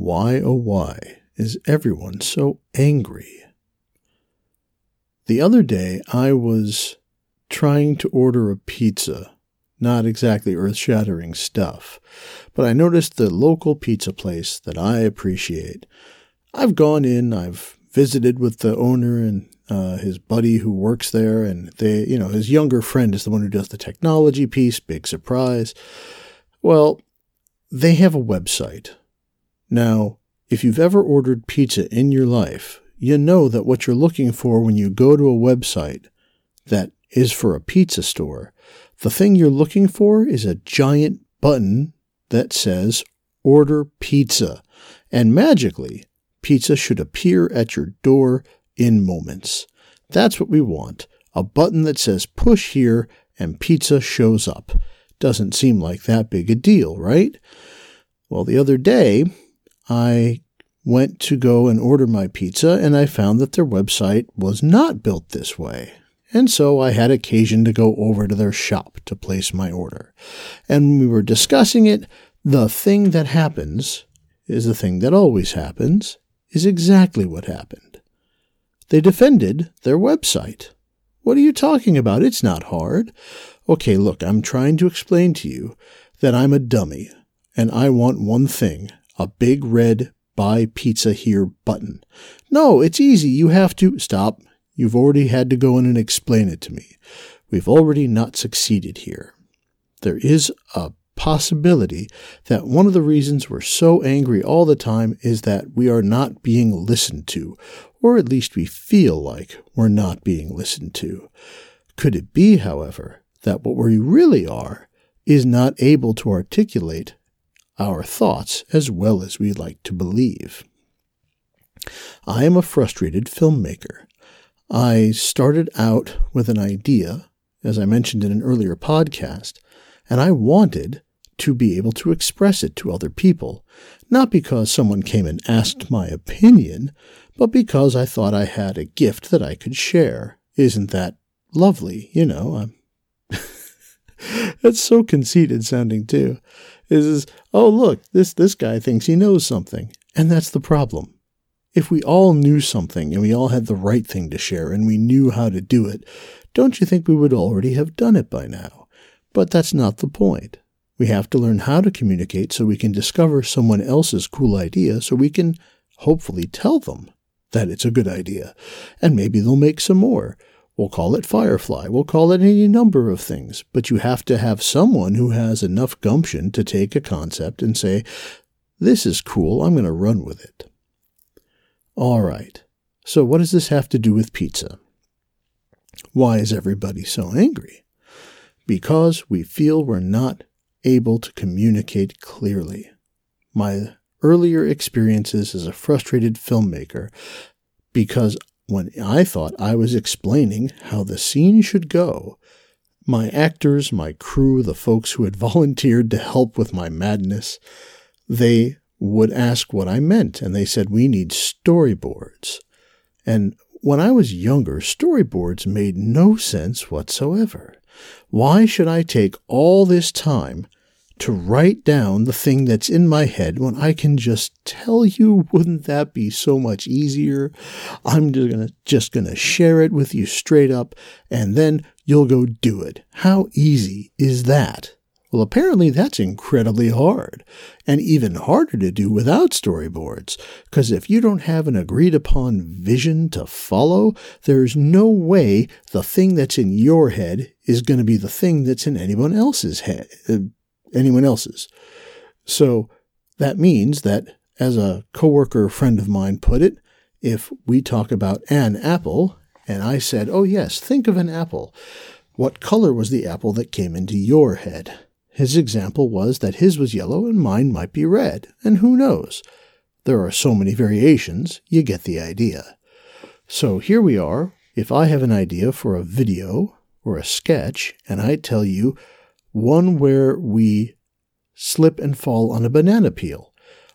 Why, oh, why is everyone so angry? The other day, I was trying to order a pizza. Not exactly earth shattering stuff, but I noticed the local pizza place that I appreciate. I've gone in, I've visited with the owner and uh, his buddy who works there, and they, you know, his younger friend is the one who does the technology piece. Big surprise. Well, they have a website. Now, if you've ever ordered pizza in your life, you know that what you're looking for when you go to a website that is for a pizza store, the thing you're looking for is a giant button that says Order Pizza. And magically, pizza should appear at your door in moments. That's what we want a button that says push here and pizza shows up. Doesn't seem like that big a deal, right? Well, the other day, I went to go and order my pizza and I found that their website was not built this way. And so I had occasion to go over to their shop to place my order. And when we were discussing it, the thing that happens is the thing that always happens, is exactly what happened. They defended their website. What are you talking about? It's not hard. Okay, look, I'm trying to explain to you that I'm a dummy and I want one thing a big red buy pizza here button. No, it's easy. You have to stop. You've already had to go in and explain it to me. We've already not succeeded here. There is a possibility that one of the reasons we're so angry all the time is that we are not being listened to, or at least we feel like we're not being listened to. Could it be, however, that what we really are is not able to articulate our thoughts as well as we like to believe? I am a frustrated filmmaker. I started out with an idea, as I mentioned in an earlier podcast, and I wanted to be able to express it to other people, not because someone came and asked my opinion, but because I thought I had a gift that I could share. Isn't that lovely? You know, I'm. that's so conceited sounding too. Is, is oh look, this this guy thinks he knows something, and that's the problem. If we all knew something and we all had the right thing to share and we knew how to do it, don't you think we would already have done it by now? But that's not the point. We have to learn how to communicate so we can discover someone else's cool idea so we can hopefully tell them that it's a good idea. And maybe they'll make some more. We'll call it Firefly. We'll call it any number of things. But you have to have someone who has enough gumption to take a concept and say, this is cool. I'm going to run with it. All right. So what does this have to do with pizza? Why is everybody so angry? Because we feel we're not able to communicate clearly. My earlier experiences as a frustrated filmmaker, because when I thought I was explaining how the scene should go, my actors, my crew, the folks who had volunteered to help with my madness, they would ask what I meant, and they said, We need storyboards. And when I was younger, storyboards made no sense whatsoever. Why should I take all this time to write down the thing that's in my head when I can just tell you? Wouldn't that be so much easier? I'm just gonna, just gonna share it with you straight up and then you'll go do it. How easy is that? Well, apparently that's incredibly hard, and even harder to do without storyboards, because if you don't have an agreed upon vision to follow, there's no way the thing that's in your head is going to be the thing that's in anyone else's head, uh, anyone else's. So that means that, as a coworker friend of mine put it, if we talk about an apple, and I said, Oh, yes, think of an apple. What color was the apple that came into your head? His example was that his was yellow and mine might be red, and who knows? There are so many variations, you get the idea. So here we are. If I have an idea for a video or a sketch, and I tell you one where we slip and fall on a banana peel,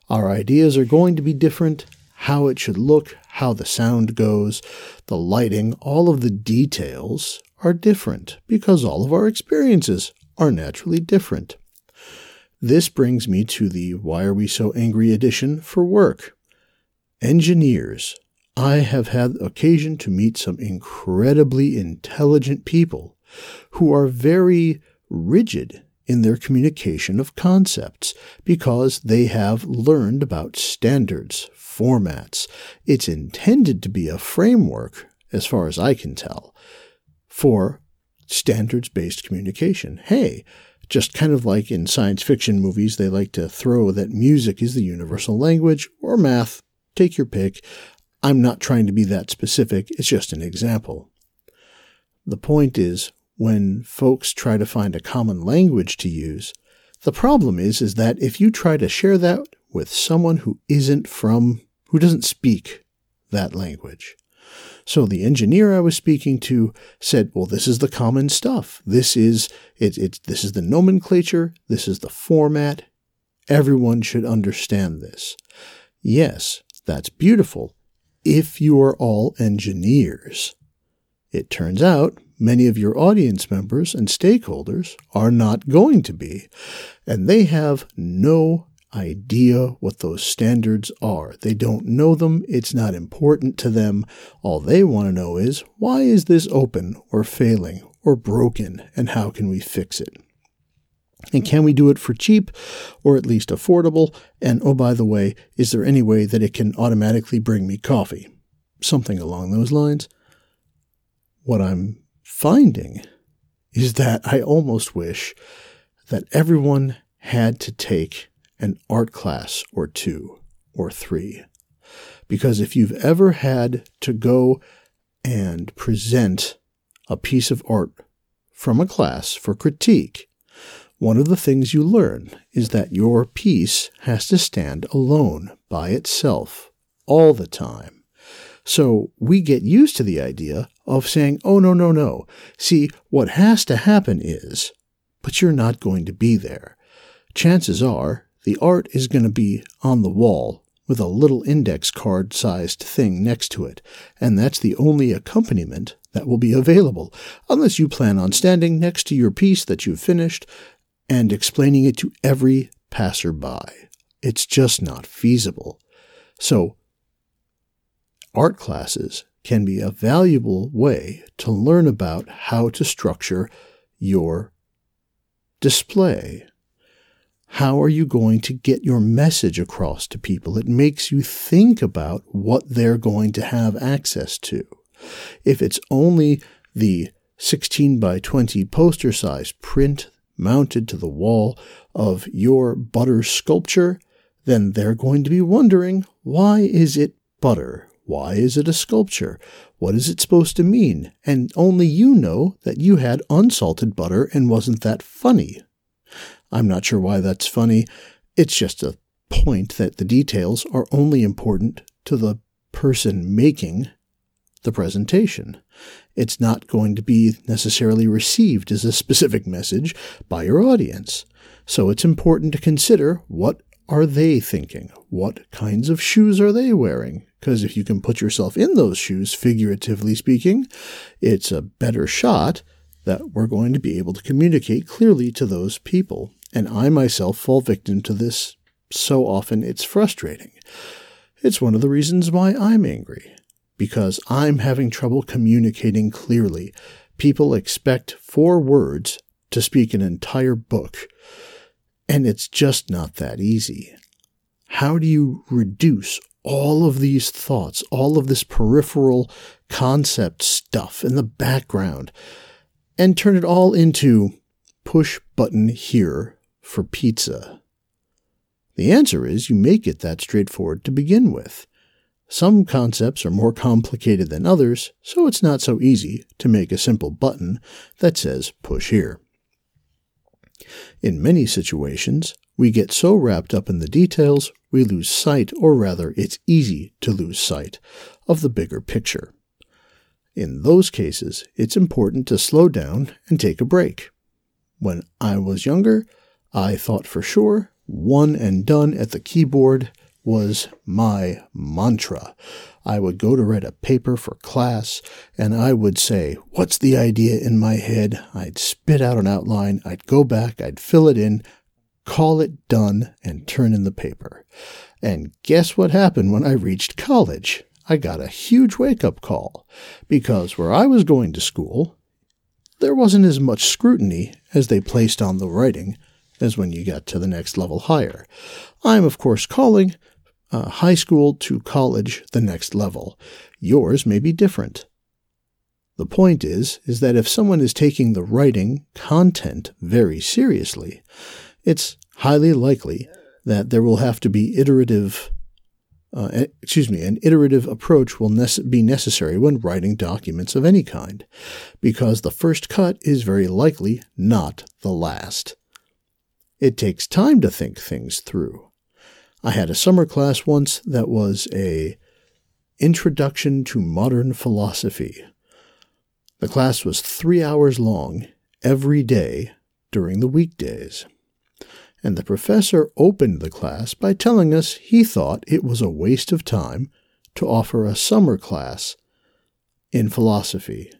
our ideas are going to be different. How it should look, how the sound goes, the lighting, all of the details are different because all of our experiences are naturally different. This brings me to the Why Are We So Angry edition for work. Engineers. I have had occasion to meet some incredibly intelligent people who are very rigid in their communication of concepts because they have learned about standards, formats. It's intended to be a framework, as far as I can tell, for standards based communication. Hey, just kind of like in science fiction movies, they like to throw that music is the universal language or math. Take your pick. I'm not trying to be that specific, it's just an example. The point is, when folks try to find a common language to use, the problem is, is that if you try to share that with someone who isn't from, who doesn't speak that language. So the engineer I was speaking to said, well, this is the common stuff. This is, it, it, this is the nomenclature. This is the format. Everyone should understand this. Yes, that's beautiful. If you are all engineers. It turns out many of your audience members and stakeholders are not going to be, and they have no idea what those standards are. They don't know them. It's not important to them. All they want to know is why is this open or failing or broken and how can we fix it? And can we do it for cheap or at least affordable? And oh, by the way, is there any way that it can automatically bring me coffee? Something along those lines. What I'm finding is that I almost wish that everyone had to take an art class or two or three. Because if you've ever had to go and present a piece of art from a class for critique, one of the things you learn is that your piece has to stand alone by itself all the time. So we get used to the idea of saying, oh, no, no, no. See, what has to happen is, but you're not going to be there. Chances are the art is going to be on the wall with a little index card sized thing next to it, and that's the only accompaniment that will be available, unless you plan on standing next to your piece that you've finished and explaining it to every passerby. It's just not feasible. So art classes can be a valuable way to learn about how to structure your display. How are you going to get your message across to people? It makes you think about what they're going to have access to. If it's only the 16 by 20 poster size print mounted to the wall of your butter sculpture, then they're going to be wondering why is it butter? Why is it a sculpture? What is it supposed to mean? And only you know that you had unsalted butter and wasn't that funny. I'm not sure why that's funny. It's just a point that the details are only important to the person making the presentation. It's not going to be necessarily received as a specific message by your audience. So it's important to consider what are they thinking? What kinds of shoes are they wearing? Because if you can put yourself in those shoes, figuratively speaking, it's a better shot that we're going to be able to communicate clearly to those people. And I myself fall victim to this so often it's frustrating. It's one of the reasons why I'm angry, because I'm having trouble communicating clearly. People expect four words to speak an entire book. And it's just not that easy. How do you reduce all of these thoughts, all of this peripheral concept stuff in the background, and turn it all into push button here for pizza? The answer is you make it that straightforward to begin with. Some concepts are more complicated than others, so it's not so easy to make a simple button that says push here. In many situations, we get so wrapped up in the details, we lose sight, or rather, it's easy to lose sight, of the bigger picture. In those cases, it's important to slow down and take a break. When I was younger, I thought for sure one and done at the keyboard was my mantra. I would go to write a paper for class and I would say, What's the idea in my head? I'd spit out an outline, I'd go back, I'd fill it in, call it done, and turn in the paper. And guess what happened when I reached college? I got a huge wake up call because where I was going to school, there wasn't as much scrutiny as they placed on the writing as when you got to the next level higher. I'm, of course, calling uh, high school to college the next level. Yours may be different. The point is, is that if someone is taking the writing content very seriously, it's highly likely that there will have to be iterative, uh, excuse me, an iterative approach will be necessary when writing documents of any kind, because the first cut is very likely not the last. It takes time to think things through. I had a summer class once that was a Introduction to Modern Philosophy. The class was three hours long every day during the weekdays. And the professor opened the class by telling us he thought it was a waste of time to offer a summer class in philosophy.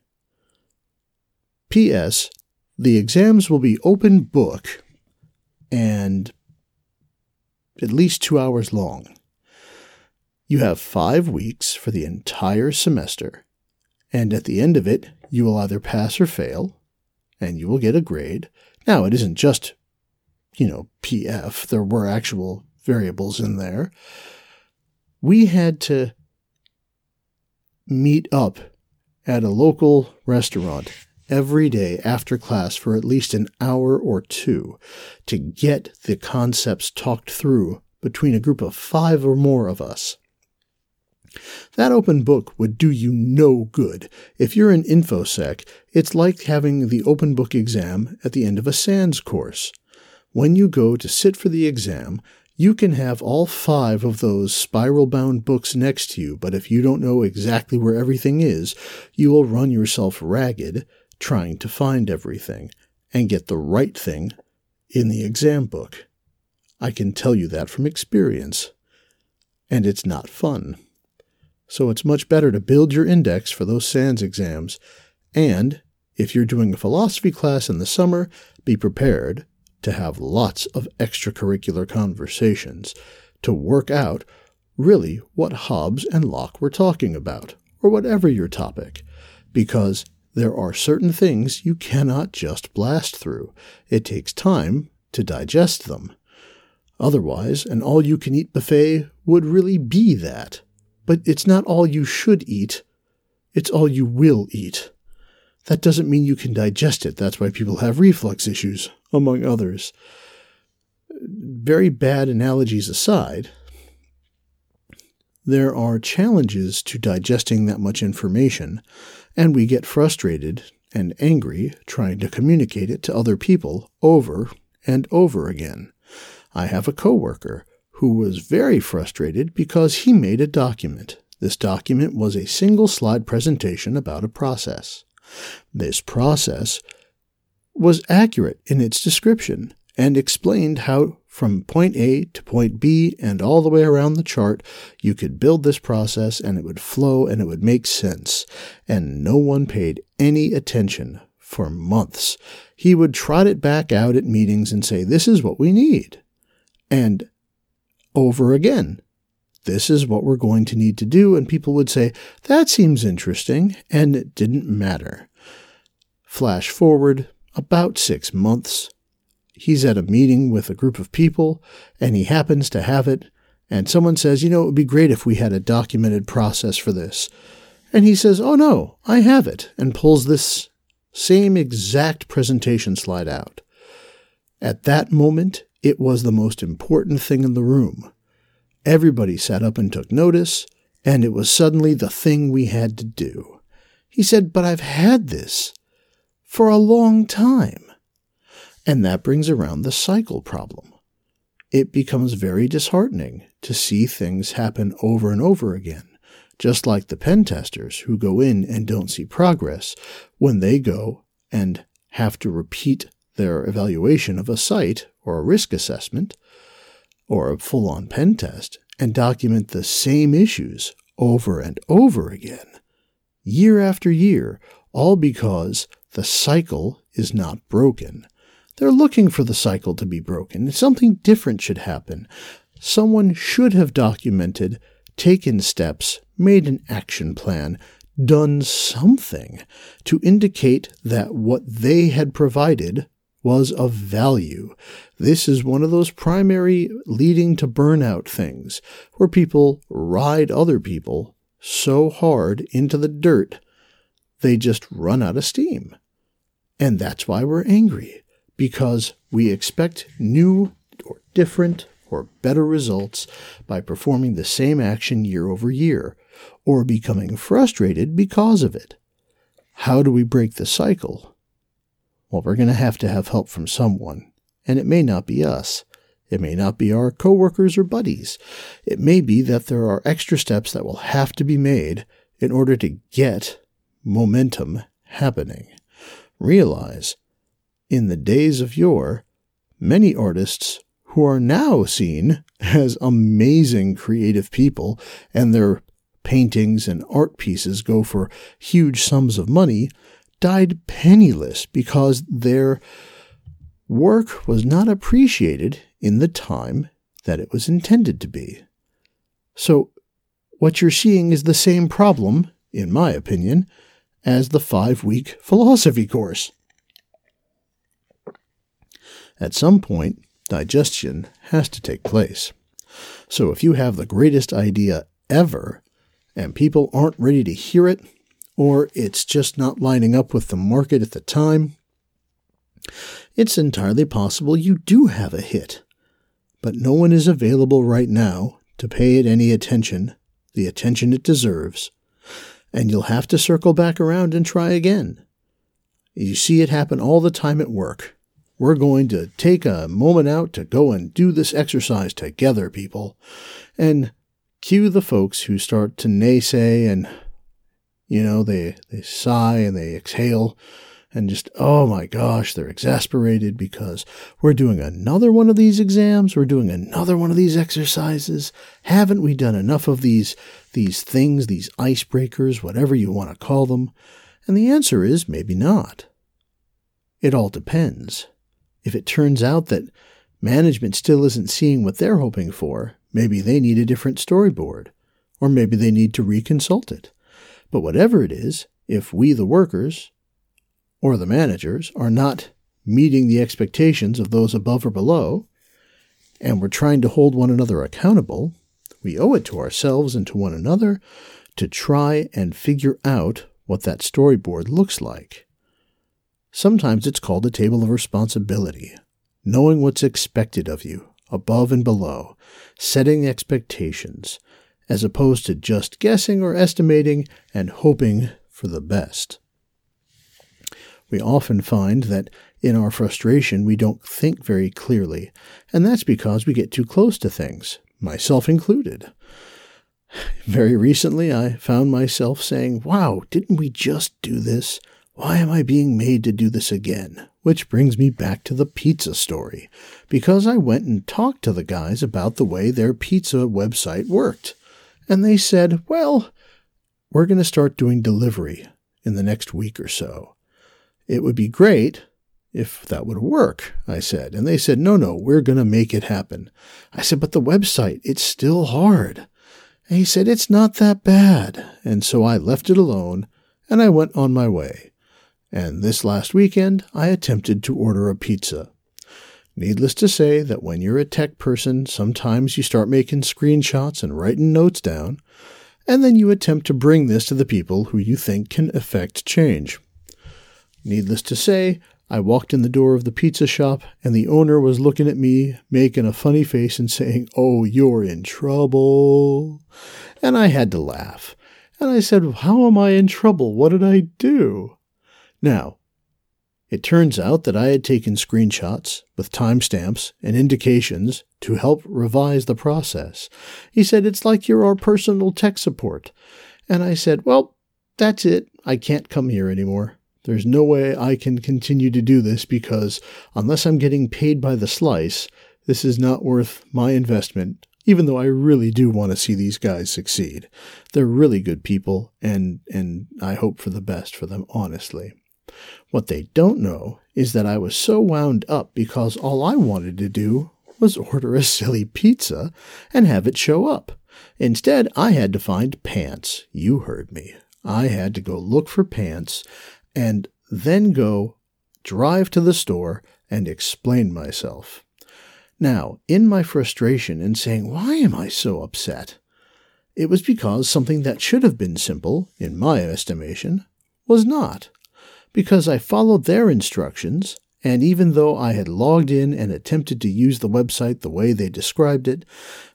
P.S. The exams will be open book and at least two hours long. You have five weeks for the entire semester, and at the end of it, you will either pass or fail, and you will get a grade. Now, it isn't just, you know, PF, there were actual variables in there. We had to meet up at a local restaurant every day after class for at least an hour or two to get the concepts talked through between a group of five or more of us. That open book would do you no good. If you're an InfoSec, it's like having the open book exam at the end of a SANS course. When you go to sit for the exam, you can have all five of those spiral bound books next to you, but if you don't know exactly where everything is, you will run yourself ragged trying to find everything and get the right thing in the exam book. I can tell you that from experience. And it's not fun. So it's much better to build your index for those SANS exams. And if you're doing a philosophy class in the summer, be prepared to have lots of extracurricular conversations to work out really what Hobbes and Locke were talking about, or whatever your topic, because there are certain things you cannot just blast through. It takes time to digest them. Otherwise, an all you can eat buffet would really be that. But it's not all you should eat, it's all you will eat. That doesn't mean you can digest it. That's why people have reflux issues, among others. Very bad analogies aside, there are challenges to digesting that much information, and we get frustrated and angry trying to communicate it to other people over and over again. I have a coworker who was very frustrated because he made a document. This document was a single slide presentation about a process. This process was accurate in its description and explained how from point A to point B and all the way around the chart, you could build this process and it would flow and it would make sense. And no one paid any attention for months. He would trot it back out at meetings and say, This is what we need. And over again, this is what we're going to need to do. And people would say, That seems interesting. And it didn't matter. Flash forward about six months he's at a meeting with a group of people and he happens to have it, and someone says, You know, it would be great if we had a documented process for this. And he says, Oh no, I have it, and pulls this same exact presentation slide out. At that moment, it was the most important thing in the room. Everybody sat up and took notice, and it was suddenly the thing we had to do. He said, But I've had this for a long time. And that brings around the cycle problem. It becomes very disheartening to see things happen over and over again, just like the pen testers who go in and don't see progress when they go and have to repeat their evaluation of a site or a risk assessment or a full on pen test and document the same issues over and over again, year after year, all because the cycle is not broken They're looking for the cycle to be broken. Something different should happen. Someone should have documented, taken steps, made an action plan, done something to indicate that what they had provided was of value. This is one of those primary leading to burnout things where people ride other people so hard into the dirt they just run out of steam. And that's why we're angry, because we expect new or different or better results by performing the same action year over year, or becoming frustrated because of it. How do we break the cycle? Well, we're going to have to have help from someone, and it may not be us. It may not be our coworkers or buddies. It may be that there are extra steps that will have to be made in order to get momentum happening. Realize, in the days of yore, many artists who are now seen as amazing creative people and their paintings and art pieces go for huge sums of money, died penniless because their work was not appreciated in the time that it was intended to be. So, what you're seeing is the same problem, in my opinion, as the five week philosophy course. At some point, digestion has to take place. So if you have the greatest idea ever and people aren't ready to hear it, or it's just not lining up with the market at the time, it's entirely possible you do have a hit. But no one is available right now to pay it any attention, the attention it deserves, and you'll have to circle back around and try again. You see it happen all the time at work. We're going to take a moment out to go and do this exercise together, people. And cue the folks who start to naysay and, you know, they, they sigh and they exhale and just, oh my gosh, they're exasperated because we're doing another one of these exams. We're doing another one of these exercises. Haven't we done enough of these, these things, these icebreakers, whatever you want to call them? And the answer is maybe not. It all depends. If it turns out that management still isn't seeing what they're hoping for, maybe they need a different storyboard, or maybe they need to reconsult it. But whatever it is, if we, the workers, or the managers are not meeting the expectations of those above or below, and we're trying to hold one another accountable, we owe it to ourselves and to one another to try and figure out what that storyboard looks like. Sometimes it's called a table of responsibility, knowing what's expected of you, above and below, setting expectations, as opposed to just guessing or estimating and hoping for the best. We often find that in our frustration we don't think very clearly, and that's because we get too close to things, myself included. Very recently, I found myself saying, Wow, didn't we just do this? Why am I being made to do this again? Which brings me back to the pizza story, because I went and talked to the guys about the way their pizza website worked. And they said, Well, we're going to start doing delivery in the next week or so. It would be great if that would work, I said. And they said, no, no, we're going to make it happen. I said, but the website, it's still hard. And he said, it's not that bad. And so I left it alone and I went on my way. And this last weekend, I attempted to order a pizza. Needless to say that when you're a tech person, sometimes you start making screenshots and writing notes down, and then you attempt to bring this to the people who you think can effect change. Needless to say, I walked in the door of the pizza shop, and the owner was looking at me, making a funny face and saying, Oh, you're in trouble. And I had to laugh. And I said, How am I in trouble? What did I do? Now, it turns out that I had taken screenshots with timestamps and indications to help revise the process. He said, It's like you're our personal tech support. And I said, Well, that's it. I can't come here anymore. There's no way I can continue to do this because unless I'm getting paid by the slice, this is not worth my investment, even though I really do want to see these guys succeed. They're really good people, and, and I hope for the best for them, honestly. What they don't know is that I was so wound up because all I wanted to do was order a silly pizza and have it show up. Instead, I had to find pants. You heard me. I had to go look for pants and then go drive to the store and explain myself. Now, in my frustration and saying, Why am I so upset? It was because something that should have been simple, in my estimation, was not. Because I followed their instructions, and even though I had logged in and attempted to use the website the way they described it,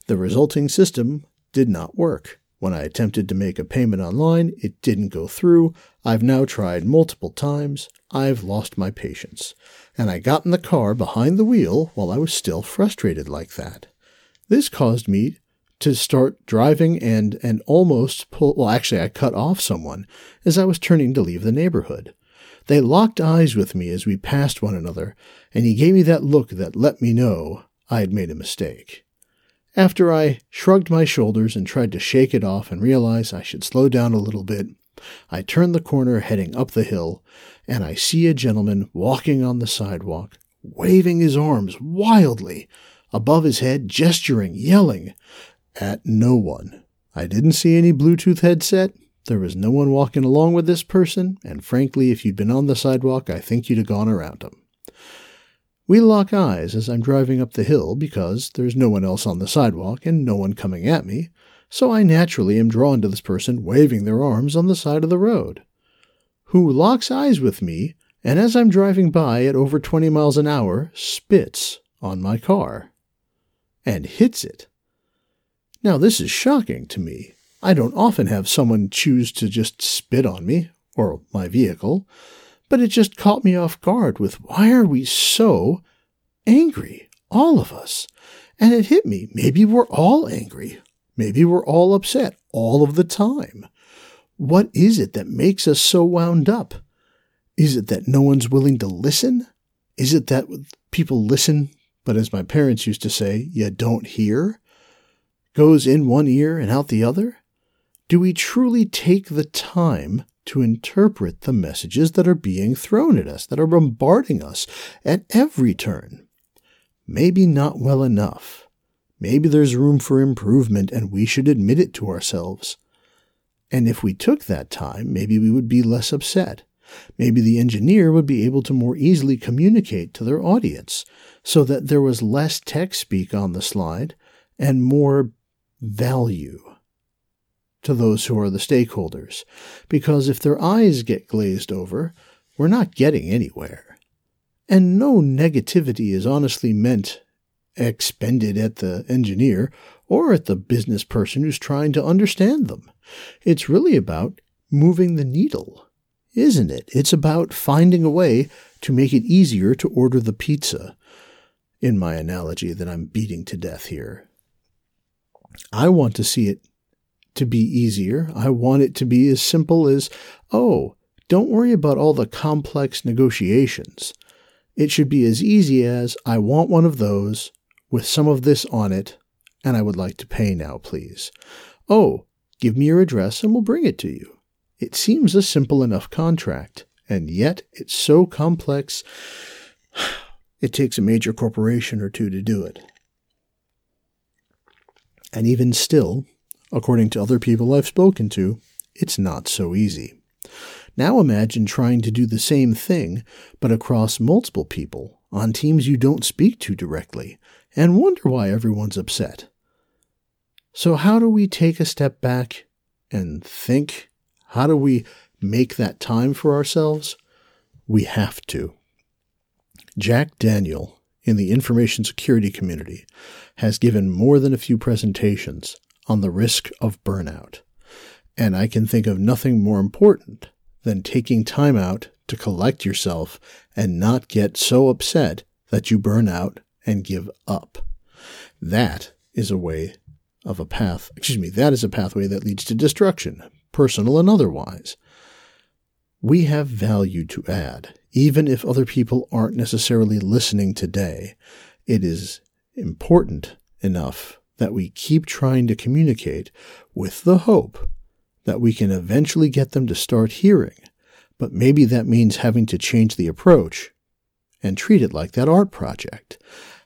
the resulting system did not work. When I attempted to make a payment online, it didn't go through. I've now tried multiple times. I've lost my patience. And I got in the car behind the wheel while I was still frustrated like that. This caused me to start driving and, and almost pull, well, actually, I cut off someone as I was turning to leave the neighborhood. They locked eyes with me as we passed one another, and he gave me that look that let me know I had made a mistake. After I shrugged my shoulders and tried to shake it off and realize I should slow down a little bit, I turn the corner heading up the hill, and I see a gentleman walking on the sidewalk, waving his arms wildly above his head, gesturing, yelling at no one. I didn't see any Bluetooth headset. There was no one walking along with this person, and frankly, if you'd been on the sidewalk, I think you'd have gone around him. We lock eyes as I'm driving up the hill because there's no one else on the sidewalk and no one coming at me, so I naturally am drawn to this person waving their arms on the side of the road, who locks eyes with me and as I'm driving by at over 20 miles an hour, spits on my car and hits it. Now, this is shocking to me. I don't often have someone choose to just spit on me or my vehicle, but it just caught me off guard with why are we so angry, all of us? And it hit me. Maybe we're all angry. Maybe we're all upset all of the time. What is it that makes us so wound up? Is it that no one's willing to listen? Is it that people listen, but as my parents used to say, you don't hear? goes in one ear and out the other? Do we truly take the time to interpret the messages that are being thrown at us, that are bombarding us at every turn? Maybe not well enough. Maybe there's room for improvement and we should admit it to ourselves. And if we took that time, maybe we would be less upset. Maybe the engineer would be able to more easily communicate to their audience so that there was less tech speak on the slide and more value to those who are the stakeholders. Because if their eyes get glazed over, we're not getting anywhere. And no negativity is honestly meant expended at the engineer or at the business person who's trying to understand them. It's really about moving the needle, isn't it? It's about finding a way to make it easier to order the pizza, in my analogy that I'm beating to death here. I want to see it to be easier. I want it to be as simple as, oh, don't worry about all the complex negotiations. It should be as easy as, I want one of those with some of this on it, and I would like to pay now, please. Oh, give me your address and we'll bring it to you. It seems a simple enough contract, and yet it's so complex, it takes a major corporation or two to do it. And even still, according to other people I've spoken to, it's not so easy. Now imagine trying to do the same thing, but across multiple people, on teams you don't speak to directly, and wonder why everyone's upset. So, how do we take a step back and think? How do we make that time for ourselves? We have to. Jack Daniel, in the information security community has given more than a few presentations on the risk of burnout. And I can think of nothing more important than taking time out to collect yourself and not get so upset that you burn out and give up. That is a way of a path, excuse me, that is a pathway that leads to destruction, personal and otherwise. We have value to add, even if other people aren't necessarily listening today. It is important enough that we keep trying to communicate with the hope that we can eventually get them to start hearing. But maybe that means having to change the approach and treat it like that art project.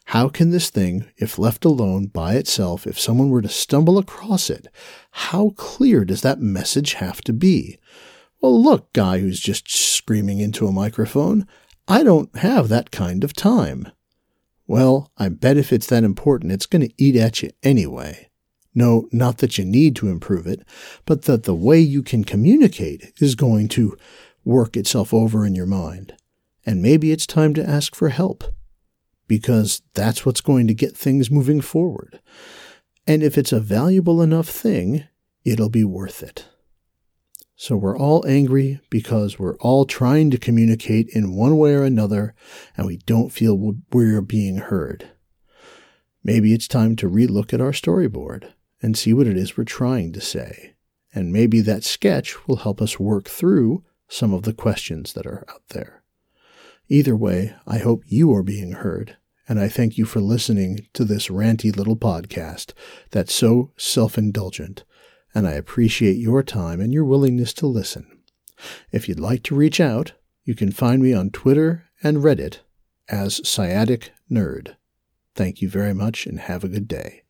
How can this thing, if left alone by itself, if someone were to stumble across it, how clear does that message have to be? Well, look, guy who's just screaming into a microphone, I don't have that kind of time. Well, I bet if it's that important, it's going to eat at you anyway. No, not that you need to improve it, but that the way you can communicate is going to work itself over in your mind. And maybe it's time to ask for help because that's what's going to get things moving forward. And if it's a valuable enough thing, it'll be worth it. So we're all angry because we're all trying to communicate in one way or another and we don't feel we're being heard. Maybe it's time to relook at our storyboard and see what it is we're trying to say. And maybe that sketch will help us work through some of the questions that are out there. Either way, I hope you are being heard, and I thank you for listening to this ranty little podcast that's so self indulgent, and I appreciate your time and your willingness to listen. If you'd like to reach out, you can find me on Twitter and Reddit as Sciatic Nerd. Thank you very much and have a good day.